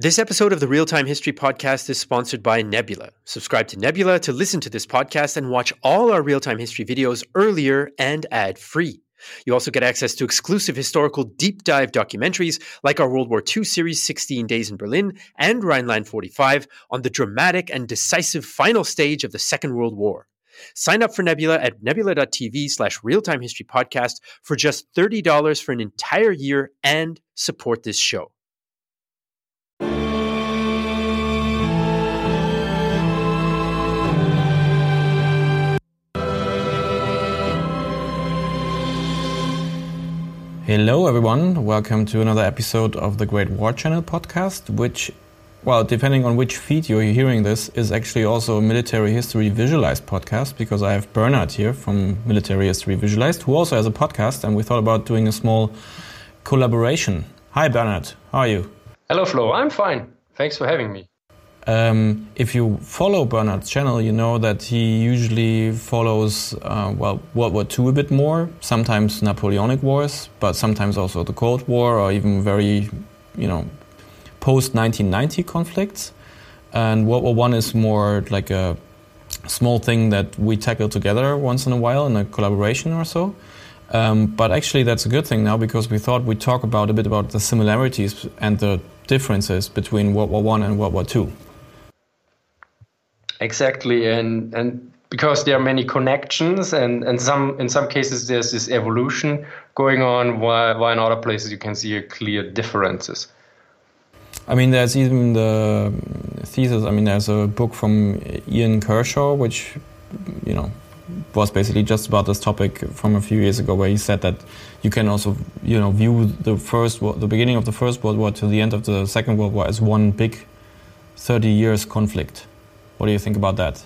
This episode of the Real Time History Podcast is sponsored by Nebula. Subscribe to Nebula to listen to this podcast and watch all our real time history videos earlier and ad free. You also get access to exclusive historical deep dive documentaries like our World War II series 16 Days in Berlin and Rhineland 45 on the dramatic and decisive final stage of the Second World War. Sign up for Nebula at nebula.tv slash realtime history podcast for just $30 for an entire year and support this show. Hello, everyone. Welcome to another episode of the Great War Channel podcast, which, well, depending on which feed you're hearing this, is actually also a military history visualized podcast because I have Bernard here from Military History Visualized, who also has a podcast, and we thought about doing a small collaboration. Hi, Bernard. How are you? Hello, Flo. I'm fine. Thanks for having me. Um, if you follow Bernard's channel, you know that he usually follows, uh, well, World War II a bit more, sometimes Napoleonic Wars, but sometimes also the Cold War or even very, you know, post 1990 conflicts. And World War One is more like a small thing that we tackle together once in a while in a collaboration or so. Um, but actually, that's a good thing now because we thought we'd talk about a bit about the similarities and the differences between World War One and World War Two. Exactly, and and because there are many connections, and and some in some cases there's this evolution going on, while, while in other places you can see clear differences. I mean, there's even the thesis. I mean, there's a book from Ian Kershaw, which you know was basically just about this topic from a few years ago, where he said that you can also you know view the first the beginning of the First World War to the end of the Second World War as one big 30 years conflict. What do you think about that?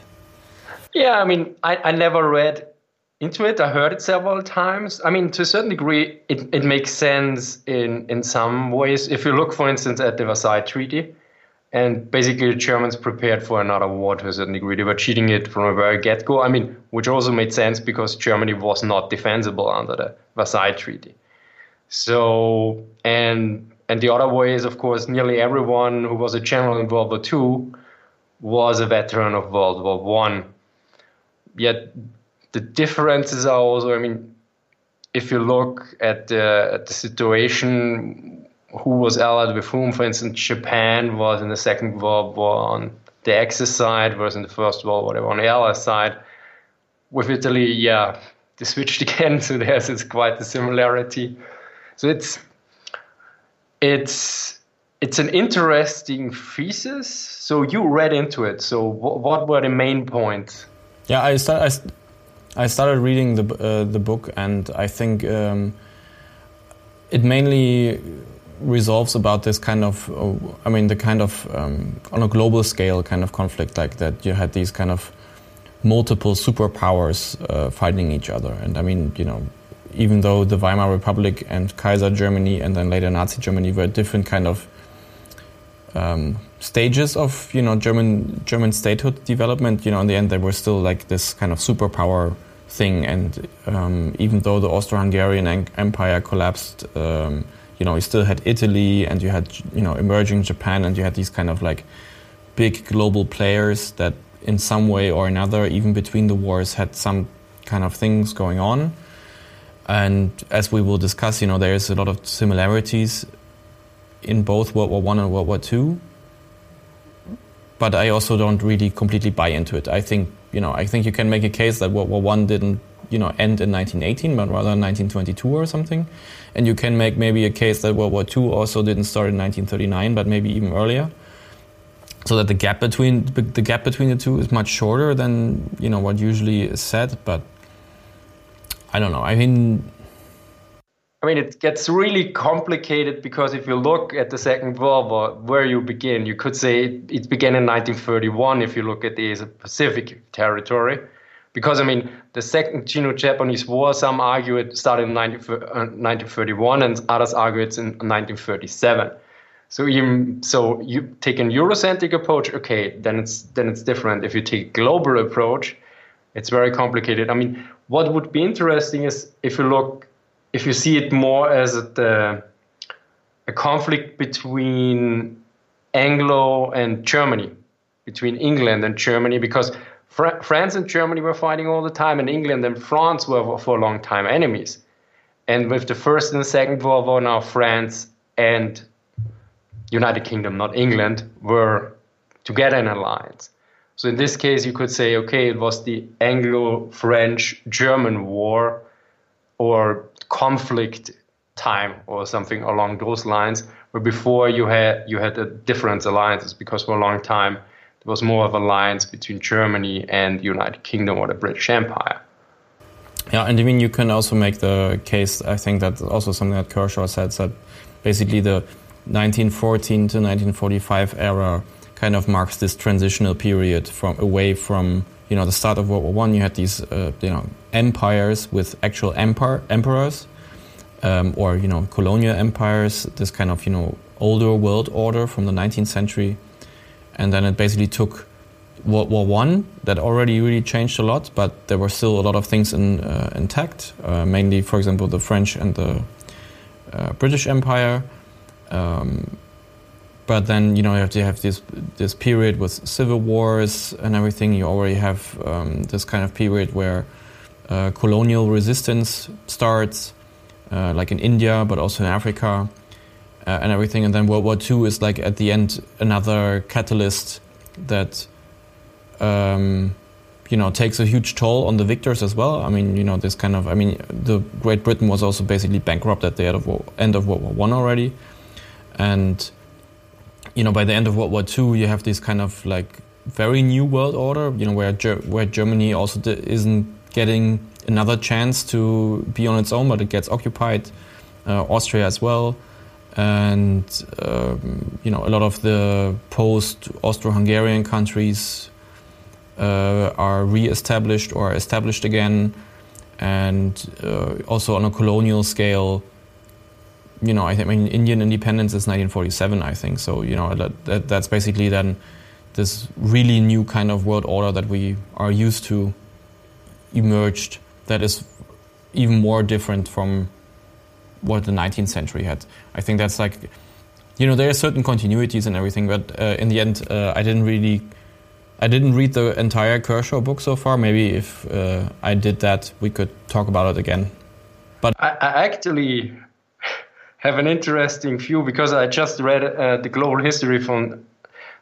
Yeah, I mean, I, I never read into it. I heard it several times. I mean, to a certain degree, it, it makes sense in, in some ways. If you look, for instance, at the Versailles Treaty, and basically the Germans prepared for another war to a certain degree. They were cheating it from a very get go. I mean, which also made sense because Germany was not defensible under the Versailles Treaty. So, and and the other way is, of course, nearly everyone who was a general in World War II was a veteran of World War One. Yet the differences are also, I mean, if you look at the, at the situation, who was allied with whom, for instance, Japan was in the Second World War on the Axis side, versus in the First World War they were on the Allied side. With Italy, yeah, they switched again, so there's quite a similarity. So it's it's it's an interesting thesis. So you read into it. So what, were the main points? Yeah, I, I, I started reading the uh, the book, and I think um, it mainly resolves about this kind of, uh, I mean, the kind of um, on a global scale kind of conflict like that. You had these kind of multiple superpowers uh, fighting each other, and I mean, you know, even though the Weimar Republic and Kaiser Germany and then later Nazi Germany were different kind of um, stages of you know German German statehood development. You know, in the end, they were still like this kind of superpower thing. And um, even though the Austro-Hungarian Empire collapsed, um, you know, you still had Italy, and you had you know emerging Japan, and you had these kind of like big global players that, in some way or another, even between the wars, had some kind of things going on. And as we will discuss, you know, there is a lot of similarities in both World War One and World War Two. But I also don't really completely buy into it. I think you know I think you can make a case that World War One didn't you know end in 1918, but rather 1922 or something, and you can make maybe a case that World War Two also didn't start in 1939, but maybe even earlier. So that the gap between the gap between the two is much shorter than you know what usually is said. But I don't know. I mean, I mean, it gets really complicated because if you look at the Second World War, where you begin, you could say it began in 1931 if you look at the Pacific territory. Because, I mean, the Second Sino Japanese War, some argue it started in 1931 uh, and others argue it's in 1937. So even so, you take an Eurocentric approach, okay, then it's then it's different. If you take a global approach, it's very complicated. I mean, what would be interesting is if you look if you see it more as a, a conflict between Anglo and Germany, between England and Germany, because Fr- France and Germany were fighting all the time, and England and France were for a long time enemies. And with the First and the Second World War, now France and United Kingdom, not England, were together in alliance. So in this case, you could say, okay, it was the Anglo-French-German war or conflict time or something along those lines. Where before you had you had a different alliances because for a long time there was more of an alliance between Germany and the United Kingdom or the British Empire. Yeah, and I mean you can also make the case. I think that's also something that Kershaw said that basically the 1914 to 1945 era kind of marks this transitional period from away from you know the start of World War One. You had these uh, you know empires with actual empire emperors, um, or you know colonial empires. This kind of you know older world order from the 19th century, and then it basically took World War One that already really changed a lot, but there were still a lot of things in, uh, intact. Uh, mainly, for example, the French and the uh, British Empire. Um, but then you know you have to have this this period with civil wars and everything. You already have um, this kind of period where uh, colonial resistance starts, uh, like in India, but also in Africa, uh, and everything. And then World War II is like at the end another catalyst that. Um, you know, takes a huge toll on the victors as well. I mean, you know, this kind of, I mean, the Great Britain was also basically bankrupt at the end of, end of World War One already, and you know, by the end of World War II, you have this kind of like very new world order, you know, where Ger- where Germany also isn't getting another chance to be on its own, but it gets occupied. Uh, Austria as well, and um, you know, a lot of the post Austro-Hungarian countries uh, are re-established or established again, and uh, also on a colonial scale you know, I, think, I mean, Indian independence is 1947, I think. So, you know, that, that, that's basically then this really new kind of world order that we are used to emerged that is even more different from what the 19th century had. I think that's like, you know, there are certain continuities and everything, but uh, in the end, uh, I didn't really, I didn't read the entire Kershaw book so far. Maybe if uh, I did that, we could talk about it again. But I, I actually have an interesting view because I just read uh, the global history from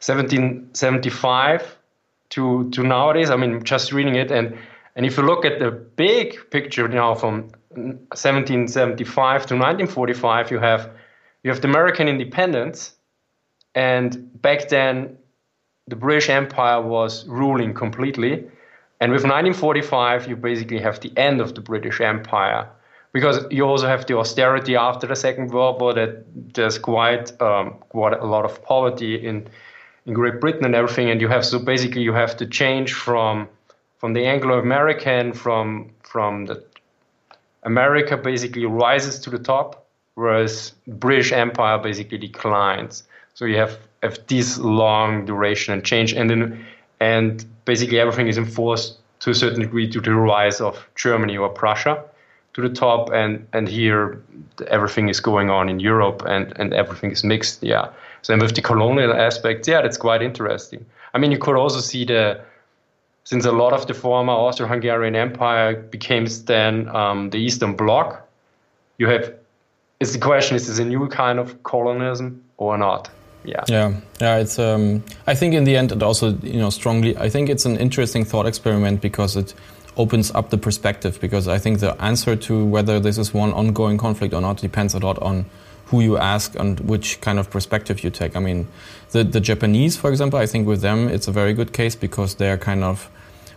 1775 to to nowadays. I mean, just reading it, and and if you look at the big picture now from 1775 to 1945, you have you have the American independence, and back then the British Empire was ruling completely, and with 1945, you basically have the end of the British Empire because you also have the austerity after the Second World War that there's quite um, quite a lot of poverty in in Great Britain and everything, and you have so basically you have to change from from the Anglo-American from from the America basically rises to the top, whereas British Empire basically declines. So you have have this long duration and change, and then and basically everything is enforced to a certain degree due to the rise of Germany or Prussia to the top and and here everything is going on in Europe and and everything is mixed yeah. So with the colonial aspect yeah that's quite interesting. I mean you could also see the since a lot of the former Austro-Hungarian Empire became then um, the Eastern Bloc you have is the question is this a new kind of colonialism or not? Yeah. Yeah. Yeah it's um, I think in the end it also you know strongly I think it's an interesting thought experiment because it opens up the perspective because I think the answer to whether this is one ongoing conflict or not depends a lot on who you ask and which kind of perspective you take. I mean, the, the Japanese, for example, I think with them it's a very good case because their kind of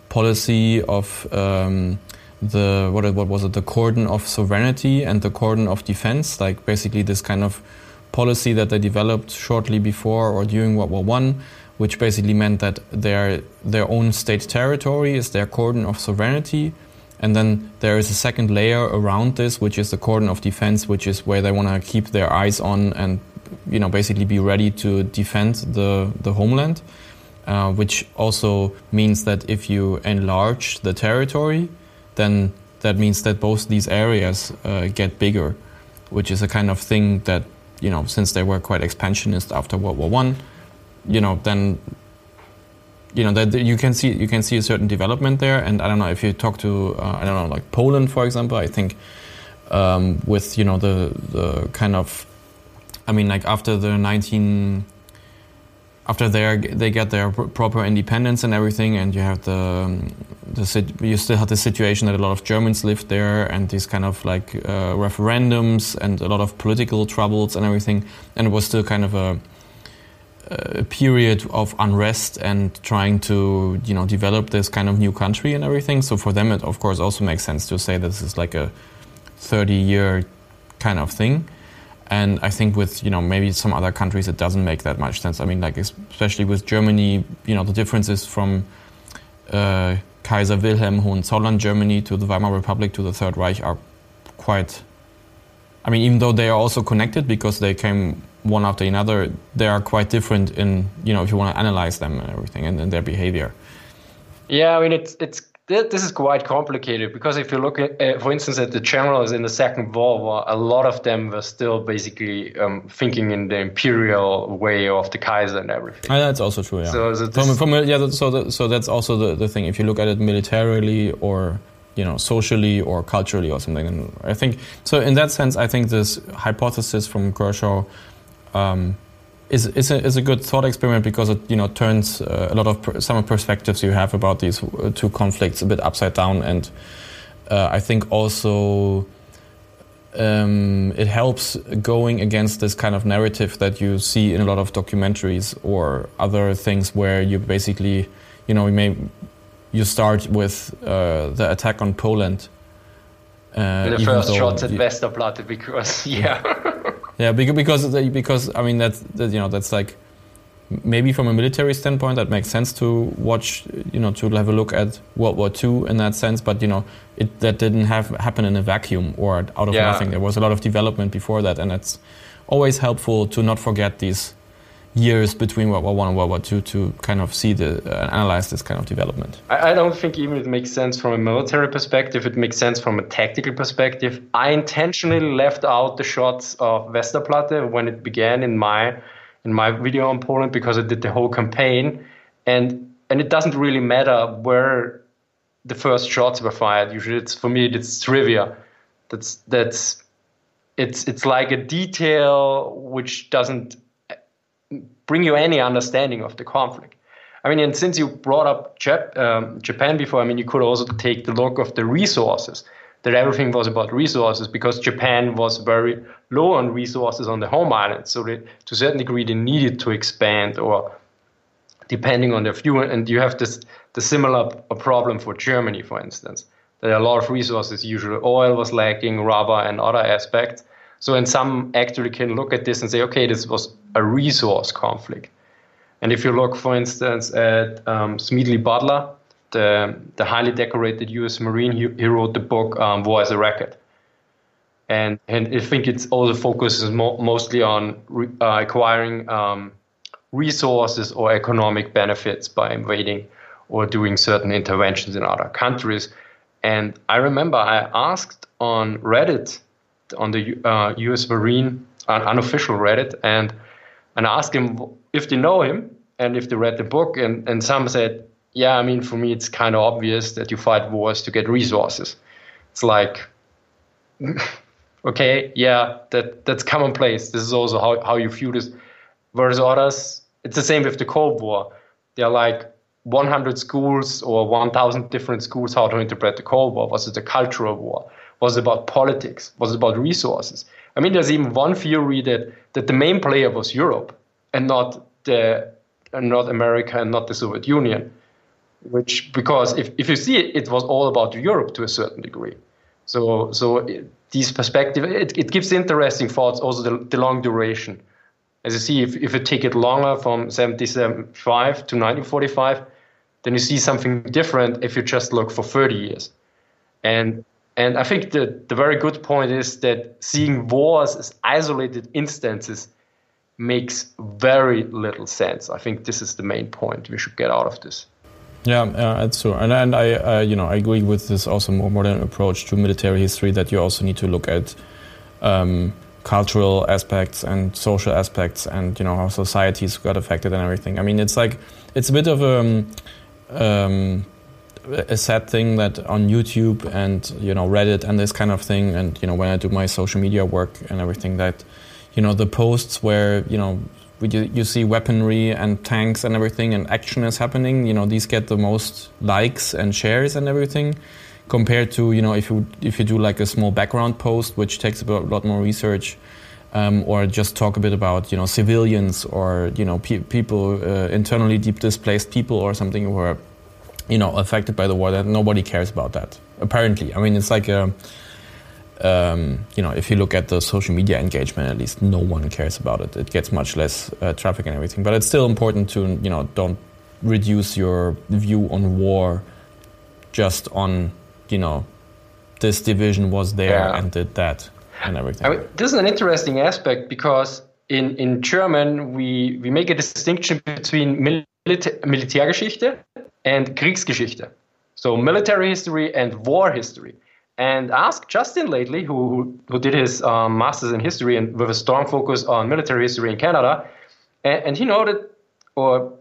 policy of um, the what, what was it the cordon of sovereignty and the cordon of defense, like basically this kind of policy that they developed shortly before or during World War One which basically meant that their their own state territory is their cordon of sovereignty, and then there is a second layer around this, which is the cordon of defense, which is where they want to keep their eyes on and you know basically be ready to defend the the homeland. Uh, which also means that if you enlarge the territory, then that means that both these areas uh, get bigger, which is a kind of thing that you know since they were quite expansionist after World War One you know, then you know that you can see you can see a certain development there. And I don't know if you talk to uh, I don't know like Poland, for example. I think um, with you know the the kind of I mean like after the 19 after they they get their proper independence and everything, and you have the um, the you still have the situation that a lot of Germans lived there, and these kind of like uh, referendums and a lot of political troubles and everything, and it was still kind of a, a period of unrest and trying to you know develop this kind of new country and everything. So for them, it of course also makes sense to say this is like a 30 year kind of thing and I think with you know maybe some other countries it doesn't make that much sense. I mean, like especially with Germany, you know the differences from uh, Kaiser Wilhelm Hohenzollern Germany to the Weimar Republic to the Third Reich are quite. I mean, even though they are also connected because they came one after another, they are quite different in you know if you want to analyze them and everything and, and their behavior. Yeah, I mean it's it's this is quite complicated because if you look at, uh, for instance, at the generals in the Second World War, a lot of them were still basically um, thinking in the imperial way of the Kaiser and everything. Oh, that's also true. Yeah. So, so from, from, yeah, so the, so that's also the, the thing. If you look at it militarily or you know socially or culturally or something, and I think so. In that sense, I think this hypothesis from Kershaw. Um, is is a, is a good thought experiment because it you know turns uh, a lot of some perspectives you have about these uh, two conflicts a bit upside down, and uh, I think also um, it helps going against this kind of narrative that you see in a lot of documentaries or other things where you basically you know you may you start with uh, the attack on Poland. Uh, the first shots at Westerplatte because yeah. Yeah, because because I mean that's that, you know that's like maybe from a military standpoint that makes sense to watch you know to have a look at World War II in that sense, but you know it that didn't have happen in a vacuum or out of yeah. nothing. There was a lot of development before that, and it's always helpful to not forget these years between World War One and World War Two to kind of see the uh, analyze this kind of development. I, I, don't think even it makes sense from a military perspective. It makes sense from a tactical perspective. I intentionally left out the shots of Westerplatte when it began in my in my video on Poland because I did the whole campaign, and and it doesn't really matter where the first shots were fired. Usually, it's for me it's trivia. That's that's it's it's like a detail which doesn't bring you any understanding of the conflict. I mean, and since you brought up Jap- um, Japan before, I mean, you could also take the look of the resources. That everything was about resources because Japan was very low on resources on the home island. So they, to a certain degree, they needed to expand or depending on their view. And you have this the similar problem for Germany, for instance. Are a lot of resources. Usually, oil was lacking, rubber, and other aspects. So, in some actually can look at this and say, okay, this was a resource conflict. And if you look, for instance, at um, Butler, the, the highly decorated U.S. Marine, he, he wrote the book um, War as a Racket. And, and I think it also focuses mo- mostly on re- uh, acquiring um, resources or economic benefits by invading or doing certain interventions in other countries. And I remember I asked on Reddit on the uh, U.S. Marine uh, unofficial Reddit, and and I asked him if they know him and if they read the book, and and some said, yeah, I mean, for me, it's kind of obvious that you fight wars to get resources. It's like, okay, yeah, that that's commonplace. This is also how how you view this. Whereas others, it's the same with the Cold War. They're like 100 schools or 1,000 different schools how to interpret the Cold War. Was it a cultural war? Was about politics, was about resources. I mean, there's even one theory that, that the main player was Europe and not the and not America and not the Soviet Union. Which because if, if you see it, it was all about Europe to a certain degree. So so it, these perspective it, it gives interesting thoughts also the, the long duration. As you see, if, if you take it longer from 1775 to 1945, then you see something different if you just look for 30 years. And and I think the, the very good point is that seeing wars as isolated instances makes very little sense. I think this is the main point we should get out of this. Yeah, uh, that's true, and and I uh, you know I agree with this also more modern approach to military history that you also need to look at um, cultural aspects and social aspects and you know how societies got affected and everything. I mean, it's like it's a bit of a um, um, a sad thing that on YouTube and you know Reddit and this kind of thing, and you know when I do my social media work and everything, that you know the posts where you know you, see weaponry and tanks and everything and action is happening, you know these get the most likes and shares and everything compared to you know if you if you do like a small background post which takes a lot more research um, or just talk a bit about you know civilians or you know pe people uh, internally deep displaced people or something who are you know affected by the war that nobody cares about that apparently i mean it's like a um, you know if you look at the social media engagement at least no one cares about it it gets much less uh, traffic and everything but it's still important to you know don't reduce your view on war just on you know, this division was there yeah. and did that and everything. I mean, this is an interesting aspect because in, in German we, we make a distinction between Militärgeschichte and Kriegsgeschichte. So military history and war history. And asked Justin lately, who, who did his um, master's in history and with a strong focus on military history in Canada, and, and he noted, or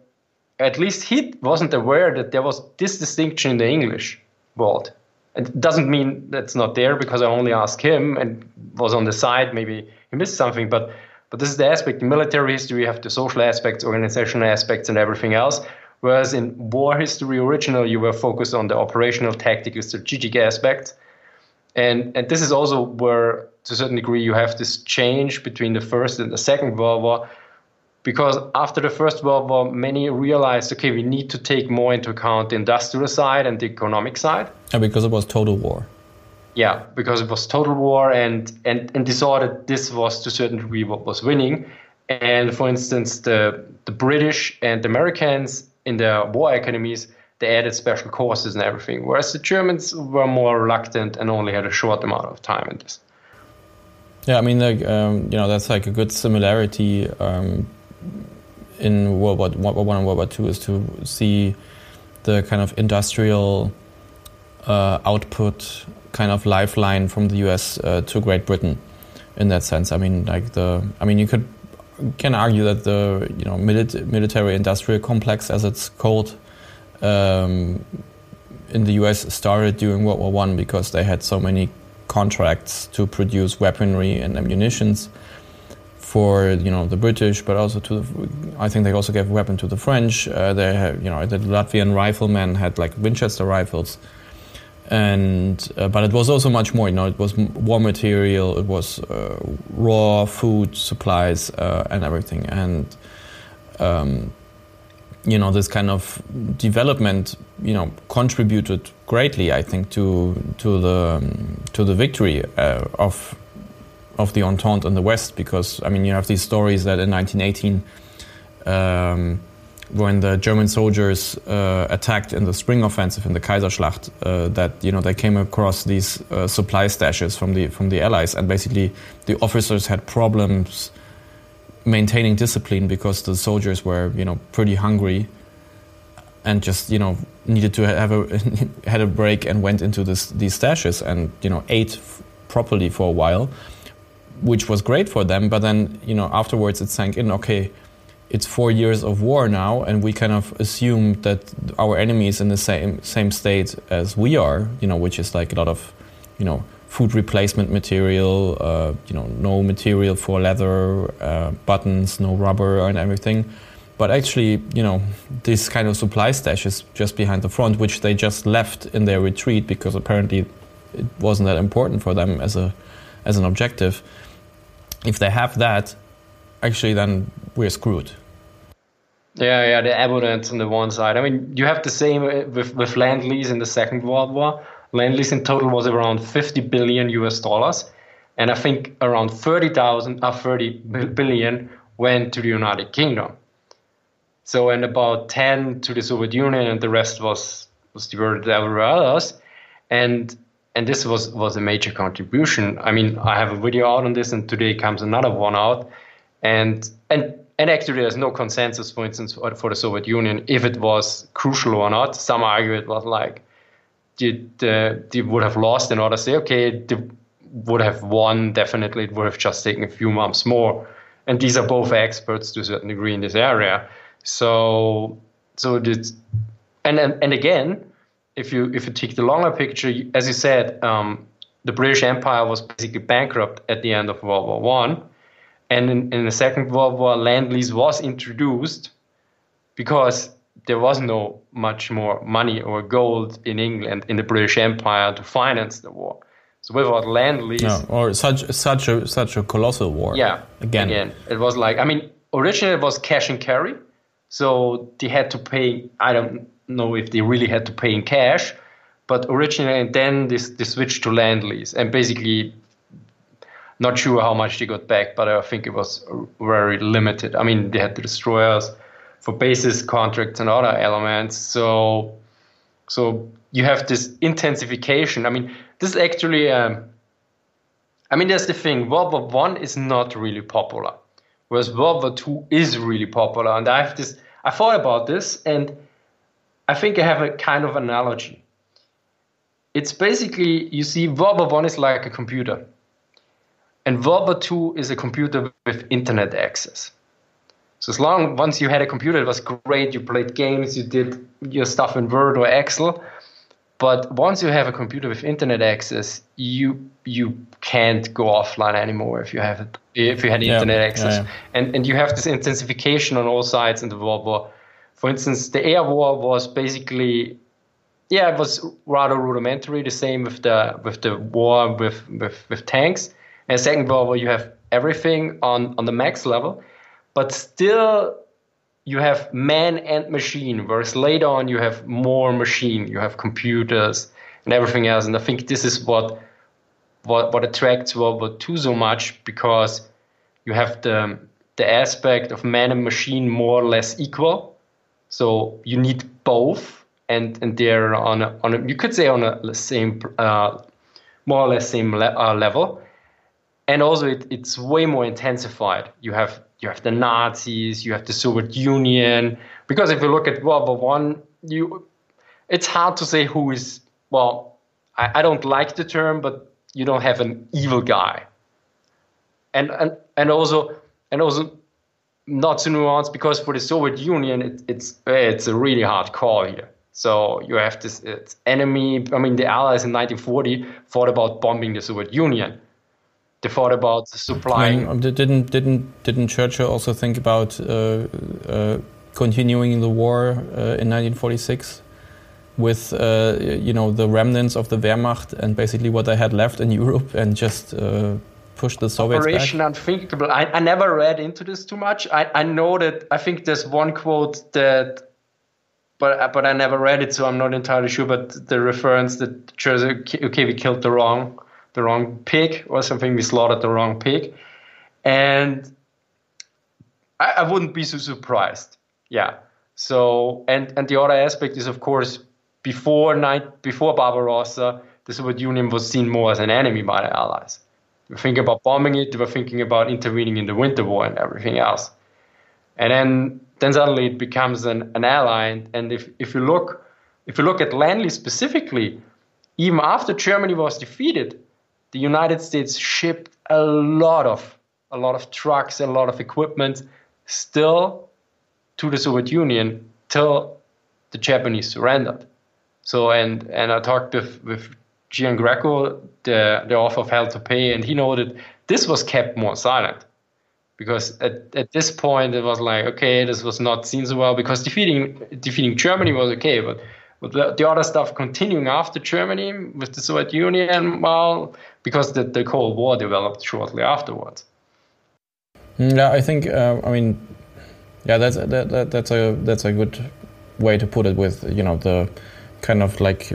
at least he wasn't aware that there was this distinction in the English world. It doesn't mean that's not there because I only asked him and was on the side. Maybe he missed something, but but this is the aspect. Military history, you have the social aspects, organizational aspects, and everything else. Whereas in war history, original, you were focused on the operational, tactical, strategic aspect. And and this is also where, to a certain degree, you have this change between the first and the second World War because after the First World War, many realized, okay, we need to take more into account the industrial side and the economic side. And because it was total war. Yeah, because it was total war, and and and they saw that this was to a certain degree what was winning. And for instance, the the British and the Americans in their war academies they added special courses and everything, whereas the Germans were more reluctant and only had a short amount of time in this. Yeah, I mean, like um, you know, that's like a good similarity um, in World War, World War One and World War Two is to see the kind of industrial uh, output kind of lifeline from the U.S. Uh, to Great Britain. In that sense, I mean, like the, I mean, you could can argue that the you know milit- military industrial complex, as it's called, um, in the U.S. started during World War One because they had so many contracts to produce weaponry and ammunitions for you know the British, but also to the, I think they also gave a weapon to the French. Uh, they have, you know the Latvian riflemen had like Winchester rifles, and uh, but it was also much more. You know, it was war material, it was uh, raw food supplies uh, and everything, and um, you know this kind of development you know contributed greatly, I think, to to the um, to the victory uh, of of the Entente in the West, because I mean, you have these stories that in 1918, um, when the German soldiers uh, attacked in the spring offensive in the Kaiserschlacht, uh, that you know they came across these uh, supply stashes from the from the Allies, and basically the officers had problems maintaining discipline because the soldiers were you know pretty hungry and just you know needed to have a had a break and went into this, these stashes and you know ate properly for a while which was great for them. But then, you know, afterwards it sank in. Okay, it's four years of war now, and we kind of assume that our enemy is in the same same state as we are. You know, which is like a lot of, you know, food replacement material. Uh, you know, no material for leather, uh, buttons, no rubber, and everything. But actually, you know, this kind of supply stash is just behind the front, which they just left in their retreat because apparently it wasn't that important for them as a as an objective if they have that, actually, then we're screwed. Yeah, yeah, the abundance on the one side. I mean, you have the same with, with Lend Lease in the Second World War. Lend Lease in total was around 50 billion US dollars. And I think around 30,000 or uh, 30 billion went to the United Kingdom. So, and about 10 to the Soviet Union, and the rest was, was diverted everywhere else. And and this was was a major contribution. I mean, I have a video out on this, and today comes another one out, and and and actually, there's no consensus, for instance, for, the Soviet Union if it was crucial or not. Some argue it was like they, they would have lost, and others say, okay, they would have won. Definitely, it would have just taken a few months more. And these are both experts to a certain degree in this area. So, so it's, and and, and again, if you if you take the longer picture, as you said, um, the British Empire was basically bankrupt at the end of World War One, and in, in the Second World War, Lend Lease was introduced because there was no much more money or gold in England in the British Empire to finance the war. So without Lend Lease, no, or such such a such a colossal war. Yeah, again, again, it was like I mean, originally it was cash and carry, so they had to pay. I don't know if they really had to pay in cash, but originally and then this they switched to Lend Lease and basically not sure how much they got back, but I think it was very limited. I mean, they had the destroyers for basis contracts and other elements. So, so you have this intensification. I mean, this is actually, um, I mean, that's the thing. World War One is not really popular, whereas World War Two is really popular. And I have this. I thought about this, and I think I have a kind of analogy. It's basically you see, World War One is like a computer, and World War Two is a computer with internet access. So as long once you had a computer, it was great. You played games, you did your stuff in Word or Excel. But once you have a computer with internet access, you you can't go offline anymore if you have it if you had yeah, internet access. Yeah, yeah. And and you have this intensification on all sides in the World War. For instance, the air war was basically yeah, it was rather rudimentary. The same with the with the war with with, with tanks. And Second World War, you have everything on on the max level but still you have man and machine whereas later on you have more machine you have computers and everything else. And i think this is what what, what attracts world war ii so much because you have the the aspect of man and machine more or less equal. So you need both and and they're on a, on a, you could say on a same uh, more or less same le- uh, level and also it, it's way more intensified you have you have the Nazis, you have the Soviet Union. Because if you look at World War One, you it's hard to say who is well. I, I don't like the term, but you don't have an evil guy. And and and also and also not to nuance because for the Soviet Union, it, it's it's a really hard call here. So you have this enemy. I mean, the Allies in 1940 thought about bombing the Soviet Union they thought about supplying. Um, didn't didn't didn't Churchill also think about uh, uh, continuing the war uh, in 1946 with uh, you know the remnants of the Wehrmacht and basically what they had left in Europe and just uh, push the Soviets Operation back? Unthinkable. I, I never read into this too much. I, I know that I think there's one quote that. But, but I never read it, so I'm not entirely sure. But the reference that Churchill, okay, we killed the wrong the wrong pig or something. We slaughtered the wrong pig, and I, I wouldn't be so surprised. Yeah. So and and the other aspect is of course before night before Barbarossa, the Soviet Union was seen more as an enemy by the Allies. They were thinking about bombing it. They were thinking about intervening in the Winter War and everything else. And then then suddenly it becomes an, an ally. And, and if, if you look if you look at Lend-Lease specifically, even after Germany was defeated, the United States shipped a lot of a lot of trucks a lot of equipment still to the Soviet Union till the Japanese surrendered. So and and I talked with with Giangreco, the the author of Hell to Pay, and he noted this was kept more silent because at, at this point it was like okay this was not seen so well because defeating defeating Germany was okay but with the, the other stuff continuing after Germany with the Soviet Union well because the, the Cold War developed shortly afterwards. Mm, yeah, I think. Uh, I mean, yeah, that's that, that, that's a that's a good way to put it. With you know the kind of like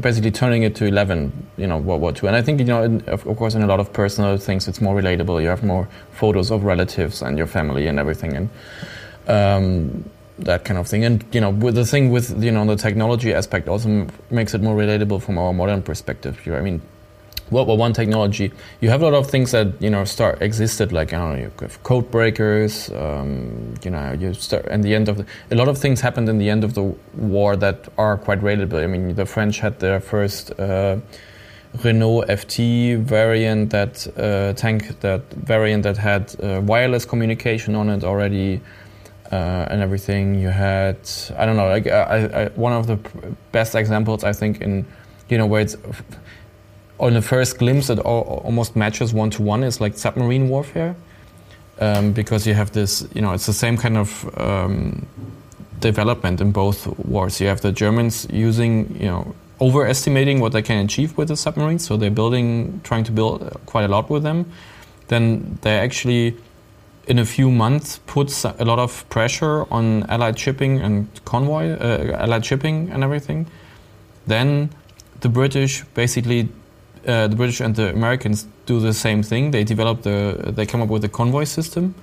basically turning it to 11 you know World War II and I think you know in, of, of, course in a lot of personal things it's more relatable you have more photos of relatives and your family and everything and um, that kind of thing and you know with the thing with you know the technology aspect also makes it more relatable from our modern perspective Here, I mean World War One technology, you have a lot of things that you know start existed like I don't know, you have code breakers. Um, you know, you start and the end of the, a lot of things happened in the end of the war that are quite relatable. I mean, the French had their first uh, Renault FT variant that uh, tank that variant that had uh, wireless communication on it already uh, and everything. You had I don't know like I, I, one of the best examples I think in you know where it's on the first glimpse it almost matches one to one is like submarine warfare um, because you have this you know it's the same kind of um, development in both wars. You have the Germans using you know overestimating what they can achieve with the submarines, so they're building, trying to build quite a lot with them. Then they're actually, in a few months, puts a lot of pressure on Allied shipping and convoy, uh, Allied shipping and everything. Then the British basically, uh, the British and the Americans do the same thing. They develop the, they come up with a convoy system,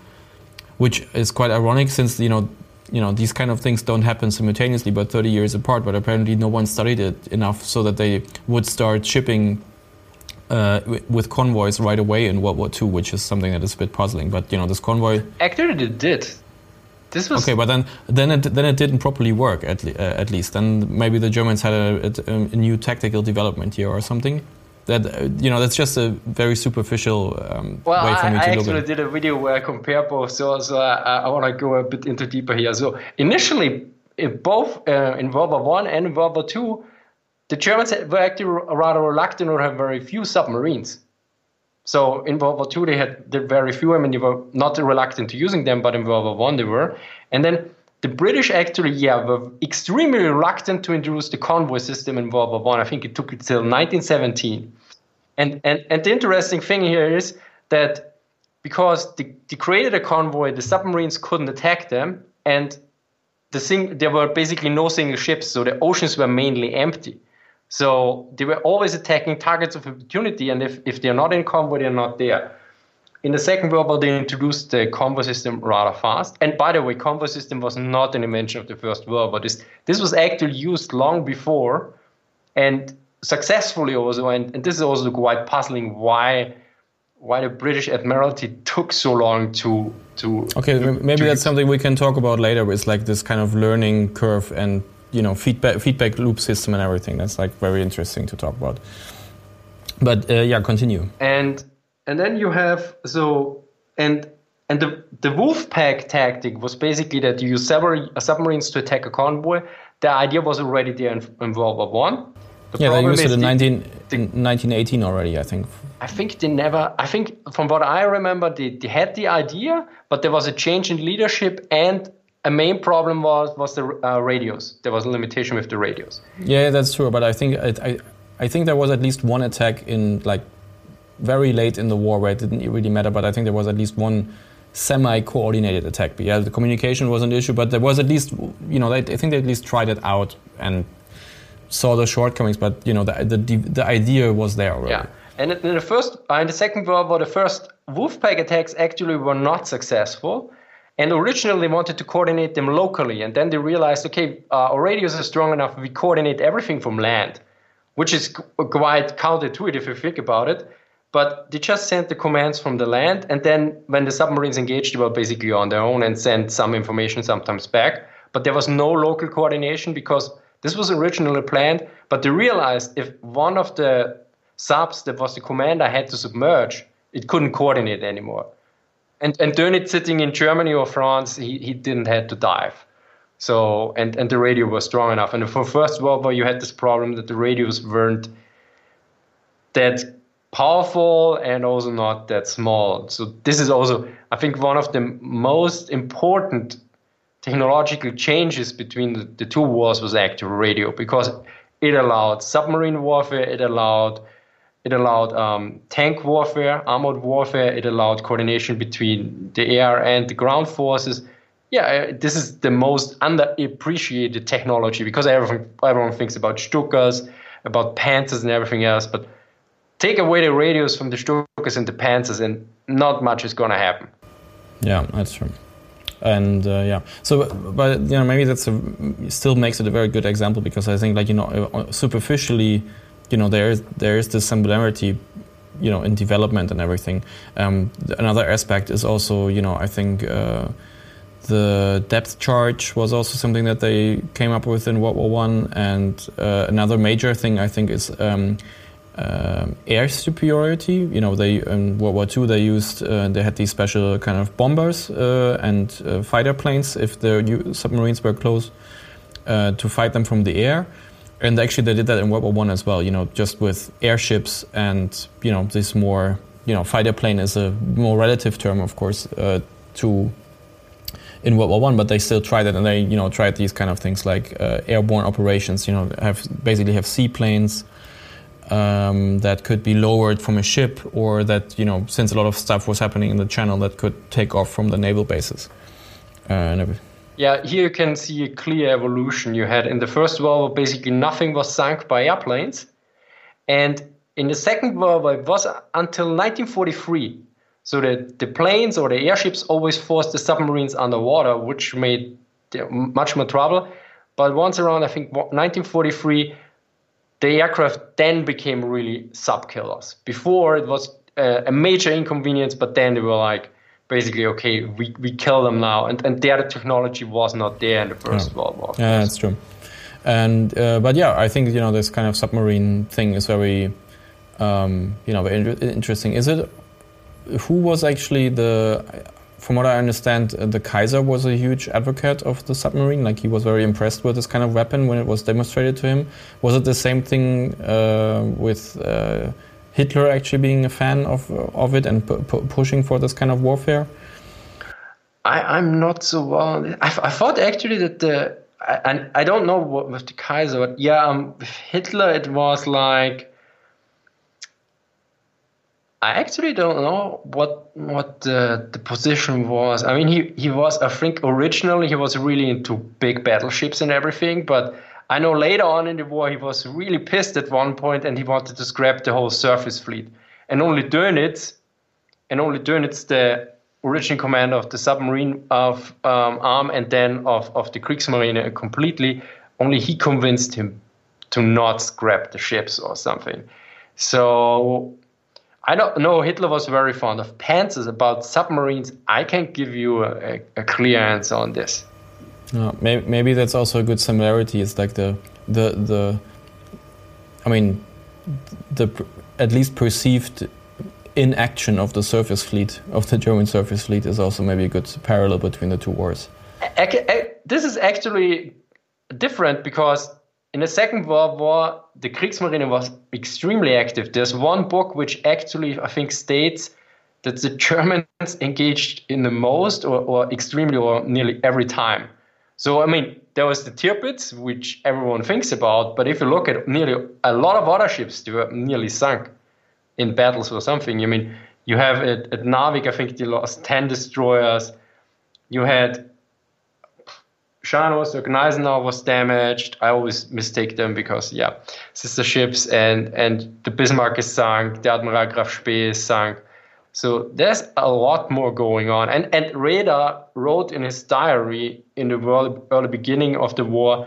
which is quite ironic since you know you know these kind of things don't happen simultaneously but 30 years apart but apparently no one studied it enough so that they would start shipping uh, with convoys right away in World War II, which is something that is a bit puzzling. But you know, this convoy actually it did. This was okay, but then then it then it didn't properly work at, le uh, at least. And maybe the Germans had a, a, a, new tactical development here or something that uh, you know that's just a very superficial um, well, way for me I, to I look actually did a video where I compare both, so so I, I want to go a bit into deeper here. So initially, in both uh, in World War One and World War Two, the Germans were actually rather reluctant or have very few submarines. So in World War II, they had very few. I mean, they were not reluctant to using them, but in World War One, they were. And then the British actually, yeah, were extremely reluctant to introduce the convoy system in World War One. I. I think it took it till 1917. And, and, and the interesting thing here is that because they, they created a convoy, the submarines couldn't attack them, and the thing, there were basically no single ships, so the oceans were mainly empty. So they were always attacking targets of opportunity, and if, if they're not in convoy, they're not there. In the Second World War, they introduced the convoy system rather fast. And by the way, convoy system was not an invention of the First World War. This, this was actually used long before, and successfully also, and, and this is also quite puzzling why why the British Admiralty took so long to to. Okay, maybe to that's something we can talk about later. It's like this kind of learning curve and you know feedback feedback loop system and everything. That's like very interesting to talk about. But uh, yeah, continue. And and then you have so and and the the wolf pack tactic was basically that you use several submarines to attack a convoy. The idea was already there in, in World War One. The yeah, they used it in 19, the, 1918 already, I think. I think they never, I think from what I remember, they, they had the idea, but there was a change in leadership and a main problem was was the uh, radios. There was a limitation with the radios. Yeah, that's true. But I think it, I I think there was at least one attack in like very late in the war where it didn't really matter. But I think there was at least one semi-coordinated attack. But yeah, the communication was an issue, but there was at least you know they, I think they at least tried it out and saw the shortcomings, but you know the the, the idea was there already. Yeah, and in the first, uh, in the Second World War, the first Wolfpack attacks actually were not successful. And originally wanted to coordinate them locally, and then they realized, okay, uh, our radios are strong enough. We coordinate everything from land, which is quite counterintuitive if you think about it. But they just sent the commands from the land, and then when the submarines engaged, they were basically on their own and sent some information sometimes back. But there was no local coordination because this was originally planned, but they realized if one of the subs that was the commander had to submerge, it couldn't coordinate anymore. And and Dönitz sitting in Germany or France, he, he didn't have to dive. So and, and the radio was strong enough. And for First World War you had this problem that the radios weren't that powerful and also not that small. So this is also I think one of the most important technological changes between the, the two wars was actually radio because it allowed submarine warfare, it allowed it allowed um, tank warfare, armored warfare. It allowed coordination between the air and the ground forces. Yeah, this is the most underappreciated technology because everyone everyone thinks about Stukas, about Panzers and everything else. But take away the radios from the Stukas and the Panzers, and not much is going to happen. Yeah, that's true and uh, yeah so but you know maybe that's a, still makes it a very good example because i think like you know superficially you know there is there is this similarity you know in development and everything um, another aspect is also you know i think uh, the depth charge was also something that they came up with in World War One, and uh, another major thing I think is um, um, air superiority. You know, they in World War Two they used uh, they had these special kind of bombers uh, and uh, fighter planes if the submarines were close uh, to fight them from the air. And actually, they did that in World War One as well. You know, just with airships and you know this more you know fighter plane is a more relative term, of course, uh, to in World War One, but they still tried it, and they you know tried these kind of things like uh, airborne operations. You know, have basically have seaplanes um, that could be lowered from a ship, or that you know, since a lot of stuff was happening in the channel, that could take off from the naval bases. Uh, yeah, here you can see a clear evolution. You had in the First World War, basically nothing was sunk by airplanes, and in the Second World War, it was until 1943. So the, the planes or the airships always forced the submarines underwater, which made much more trouble. But once around, I think 1943, the aircraft then became really sub killers. Before it was uh, a major inconvenience, but then they were like, basically, okay, we, we kill them now. And, and their technology was not there in the First. World War. Yeah, that's true. And uh, but yeah, I think you know this kind of submarine thing is very, um, you know, very interesting. Is it? Who was actually the? from what I understand, the Kaiser was a huge advocate of the submarine. Like he was very impressed with this kind of weapon when it was demonstrated to him. Was it the same thing uh, with uh, Hitler actually being a fan of of it and pushing for this kind of warfare? I, am not so well. I, I, thought actually that the and I, I don't know what with the Kaiser, but yeah, um, with Hitler it was like I actually don't know what what the, the position was. I mean, he, he was I think originally he was really into big battleships and everything, but I know later on in the war he was really pissed at one point and he wanted to scrap the whole surface fleet. And only Dönitz, and only Dönitz, the original commander of the submarine of um, arm and then of, of the Kriegsmarine completely, only he convinced him to not scrap the ships or something. So I don't know. Hitler was very fond of panzers. About submarines, I can't give you a, a clear answer on this. No, maybe, maybe that's also a good similarity. It's like the the the. I mean, the at least perceived inaction of the surface fleet of the German surface fleet is also maybe a good parallel between the two wars. This is actually different because in the Second World War, the Kriegsmarine was extremely active. There's one book which actually, I think, states that the Germans engaged in the most or, or extremely or nearly every time. So, I mean, there was the Tirpitz, which everyone thinks about, but if you look at nearly a lot of other ships, they were nearly sunk in battles or something. I mean, you have at, at Narvik, I think they lost 10 destroyers. You had or Gneisenau was damaged. I always mistake them because, yeah, sister ships and, and the Bismarck is sunk, the Admiral Graf Spee is sunk. So there's a lot more going on. And, and Raeder wrote in his diary in the early, beginning of the war,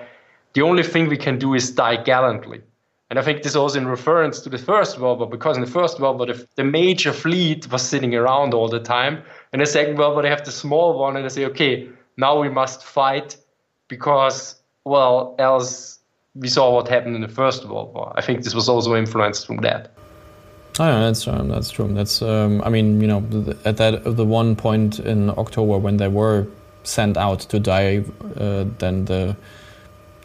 the only thing we can do is die gallantly. And I think this was also in reference to the First World War, because in the First World War, the, the major fleet was sitting around all the time. In the Second World War, they have the small one and they say, okay, now we must fight because, well, else we saw what happened in the First World War. I think this was also influenced from that. Oh yeah, that's um, that's true. That's um, I mean, you know, at that the one point in October when they were sent out to die, uh, then the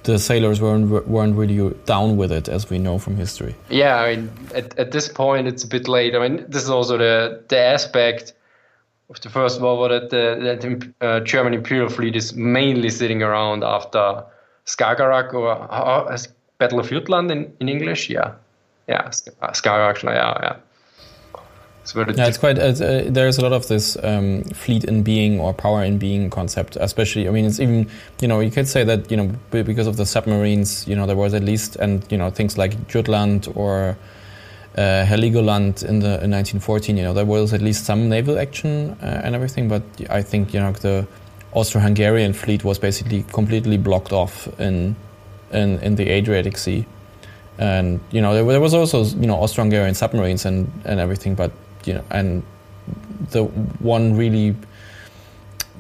the sailors weren't weren't really down with it, as we know from history. Yeah, I mean, at, at this point it's a bit late. I mean, this is also the the aspect of the First World War that the that uh, German Imperial fleet is mainly sitting around after Skagerrak or uh, Battle of Jutland in, in English. Yeah, yeah, Skagerrak. Yeah, yeah. So yeah, it's quite. Uh, there's a lot of this um, fleet in being or power in being concept, especially. I mean, it's even you know you could say that you know because of the submarines, you know there was at least and you know things like Jutland or uh, Heligoland in the in 1914. You know, there was at least some naval action uh, and everything, but I think you know the Austro-Hungarian fleet was basically completely blocked off in in, in the Adriatic Sea, and you know there, there was also you know Austro-Hungarian submarines and and everything, but you know and the one really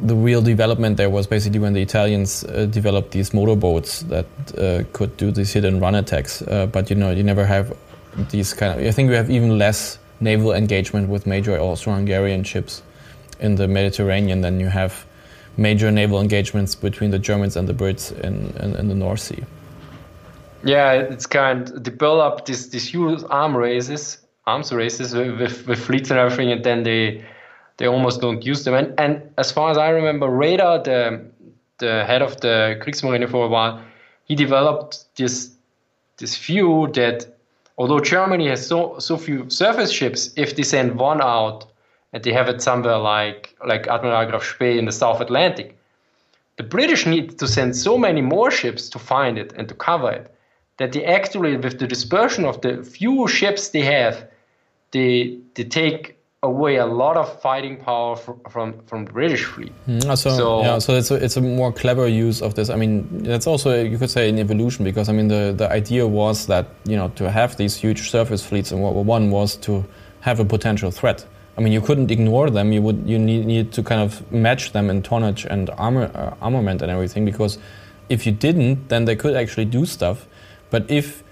the real development there was basically when the Italians uh, developed these motorboats that uh, could do these hit and run attacks. Uh, but you know, you never have these kind of. I think we have even less naval engagement with major Austro-Hungarian ships in the Mediterranean than you have major naval engagements between the Germans and the Brits in, in, in the North Sea. Yeah, it's kind of develop these these huge arm races, arms races with, with fleets and everything, and then they they almost don't use them. And, and as far as I remember, Raeder, the the head of the Kriegsmarine for a while, he developed this this view that although Germany has so so few surface ships, if they send one out and they have it somewhere like like Admiral Graf Spee in the South Atlantic, the British need to send so many more ships to find it and to cover it that they actually, with the dispersion of the few ships they have, they they take away a lot of fighting power from from, from the British fleet. Mm, so, so, yeah, so it's a, it's a more clever use of this. I mean, that's also you could say an evolution because I mean the the idea was that you know to have these huge surface fleets in World War One was to have a potential threat. I mean, you couldn't ignore them. You would you need, need to kind of match them in tonnage and armor uh, armament and everything because if you didn't, then they could actually do stuff but if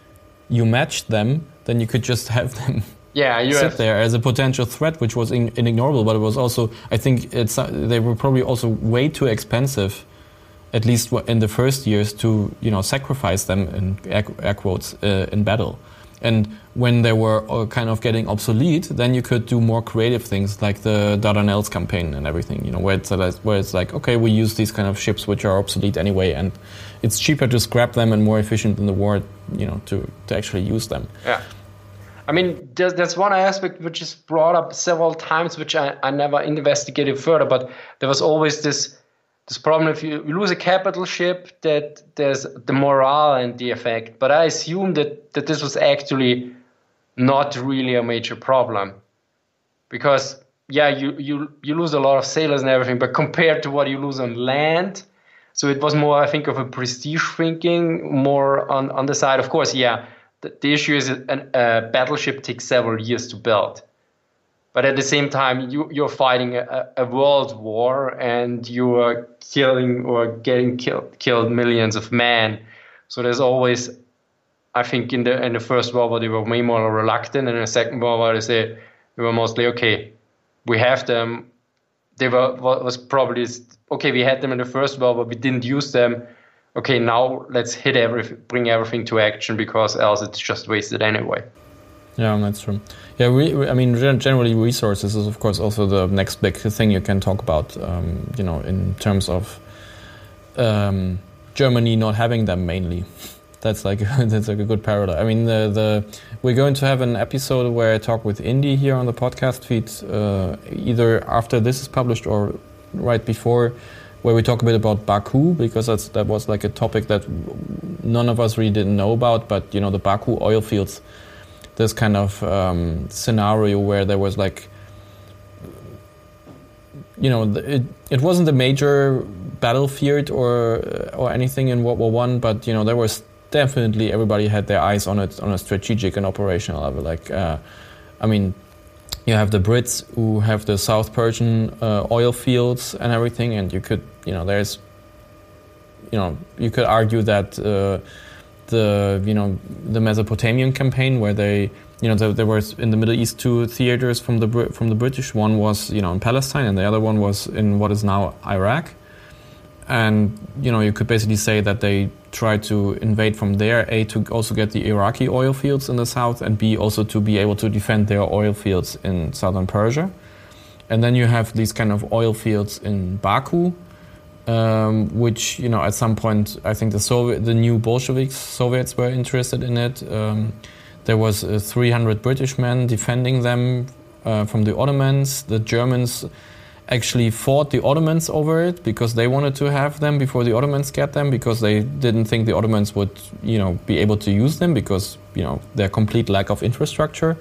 you matched them, then you could just have them yeah, you sit have... there as a potential threat, which was in, inignorable. But it was also, I think, it's uh, they were probably also way too expensive, at least in the first years, to you know sacrifice them in air, air quotes uh, in battle. And when they were uh, kind of getting obsolete, then you could do more creative things like the Dardanelles campaign and everything. You know, where it's where it's like, okay, we use these kind of ships which are obsolete anyway, and it's cheaper to scrap them and more efficient in the war, you know, to, to actually use them. Yeah. I mean, there's, there's one aspect which is brought up several times, which I, I never investigated further, but there was always this this problem if you, lose a capital ship that there's the morale and the effect. But I assume that, that this was actually not really a major problem. Because yeah, you, you you lose a lot of sailors and everything, but compared to what you lose on land, so it was more, I think, of a prestige thinking, more on, on the side. Of course, yeah, the, the issue is a battleship takes several years to build. But at the same time, you, you're fighting a, a world war and you are killing or getting killed, killed millions of men. So there's always, I think, in the in the First World War, they were way more reluctant. And in the Second World War, they say they were mostly, okay, we have them. They were was probably okay, we had them in the first world, but we didn't use them. Okay, now let's hit everything, bring everything to action because else it's just wasted anyway. Yeah, that's true. Yeah, we, I mean, generally resources is of course also the next big thing you can talk about. Um, you know, in terms of um, Germany not having them mainly. That's like that's like a good parallel. I mean, the, the we're going to have an episode where I talk with Indy here on the podcast feed, uh, either after this is published or right before where we talk a bit about Baku because that's, that was like a topic that none of us really didn't know about. But you know, the Baku oil fields, this kind of um, scenario where there was like, you know, it it wasn't a major battlefield or or anything in World War One, but you know, there was definitely everybody had their eyes on it on a strategic and operational level. Like, uh, I mean, you have the Brits who have the South Persian uh, oil fields and everything, and you could, you know, there's, you know, you could argue that uh, the, you know, the Mesopotamian campaign where they, you know, there, there was in the Middle East two theaters from the from the British. One was, you know, in Palestine, and the other one was in what is now Iraq. And you know, you could basically say that they tried to invade from there, A, to also get the Iraqi oil fields in the south, and B, also to be able to defend their oil fields in southern Persia. And then you have these kind of oil fields in Baku, um, which, you know, at some point, I think the Soviet, the new Bolsheviks, Soviets were interested in it. Um, there was uh, 300 British men defending them uh, from the Ottomans. The Germans actually fought the Ottomans over it because they wanted to have them before the Ottomans get them because they didn't think the Ottomans would, you know, be able to use them because, you know, their complete lack of infrastructure.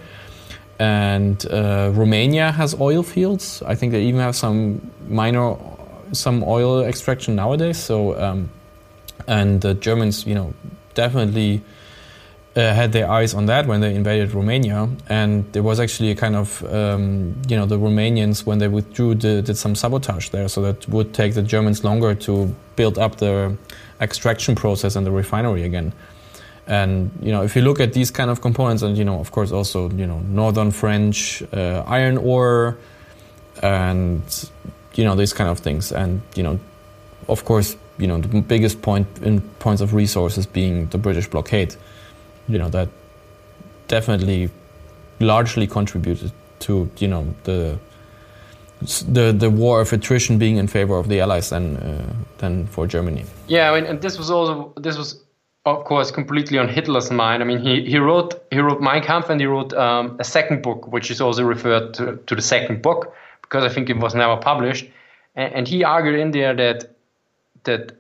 And uh, Romania has oil fields. I think they even have some minor, some oil extraction nowadays. So, um, and the Germans, you know, definitely uh, had their eyes on that when they invaded Romania, and there was actually a kind of um, you know the Romanians when they withdrew did, some sabotage there, so that would take the Germans longer to build up the extraction process and the refinery again. And you know, if you look at these kind of components, and you know, of course, also you know, northern French uh, iron ore, and you know, these kind of things, and you know, of course, you know, the biggest point in points of resources being the British blockade. You know, that definitely largely contributed to you know the the the war of attrition being in favor of the Allies than uh, than for Germany. Yeah, I mean, and this was also this was of course completely on Hitler's mind. I mean, he he wrote he wrote Mein Kampf and he wrote um, a second book, which is also referred to, to the second book because I think it was never published, and, and he argued in there that that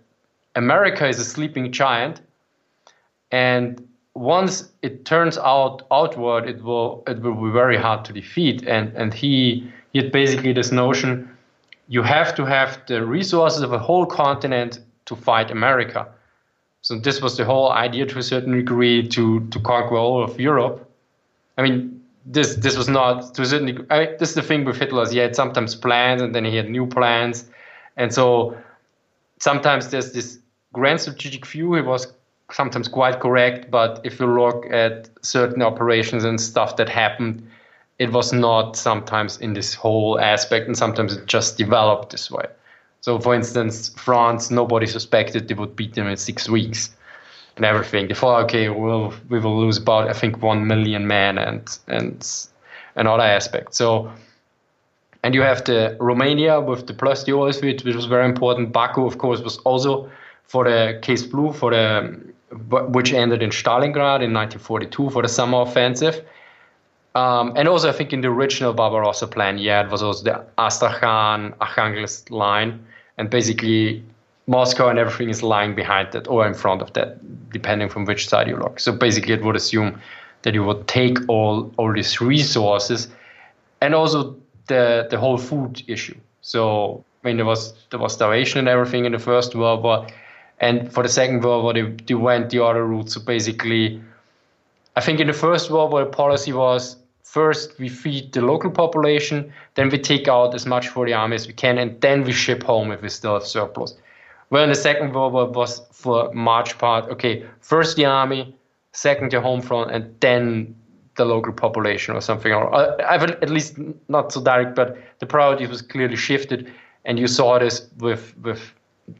America is a sleeping giant, and once it turns out outward, it will it will be very hard to defeat. And and he he had basically this notion: you have to have the resources of a whole continent to fight America. So this was the whole idea to a certain degree to to conquer all of Europe. I mean, this this was not to a certain degree. I, this is the thing with Hitler: he had sometimes plans and then he had new plans, and so sometimes there's this grand strategic view. He was sometimes quite correct, but if you look at certain operations and stuff that happened, it was not sometimes in this whole aspect, and sometimes it just developed this way. So, for instance, France, nobody suspected they would beat them in six weeks and everything. They thought, okay, we'll, we will lose about, I think, one million men and and another aspect. So, and you have the Romania with the plus the which was very important. Baku, of course, was also for the case blue for the which ended in Stalingrad in 1942 for the summer offensive. Um, and also, I think in the original Barbarossa plan, yeah, it was also the Astrakhan Arkhangelsk line, and basically Moscow and everything is lying behind that or in front of that, depending from which side you look. So basically, it would assume that you would take all all these resources, and also the the whole food issue. So I mean, there was there was starvation and everything in the First World War and for the Second World War, they, they went the other route. So basically, I think in the First World War, the policy was first we feed the local population, then we take out as much for the army as we can, and then we ship home if we still have surplus. Well, in the Second World War was for March part, okay, first the army, second the home front, and then the local population or something. Or uh, at least not so direct, but the priority was clearly shifted, and you saw this with with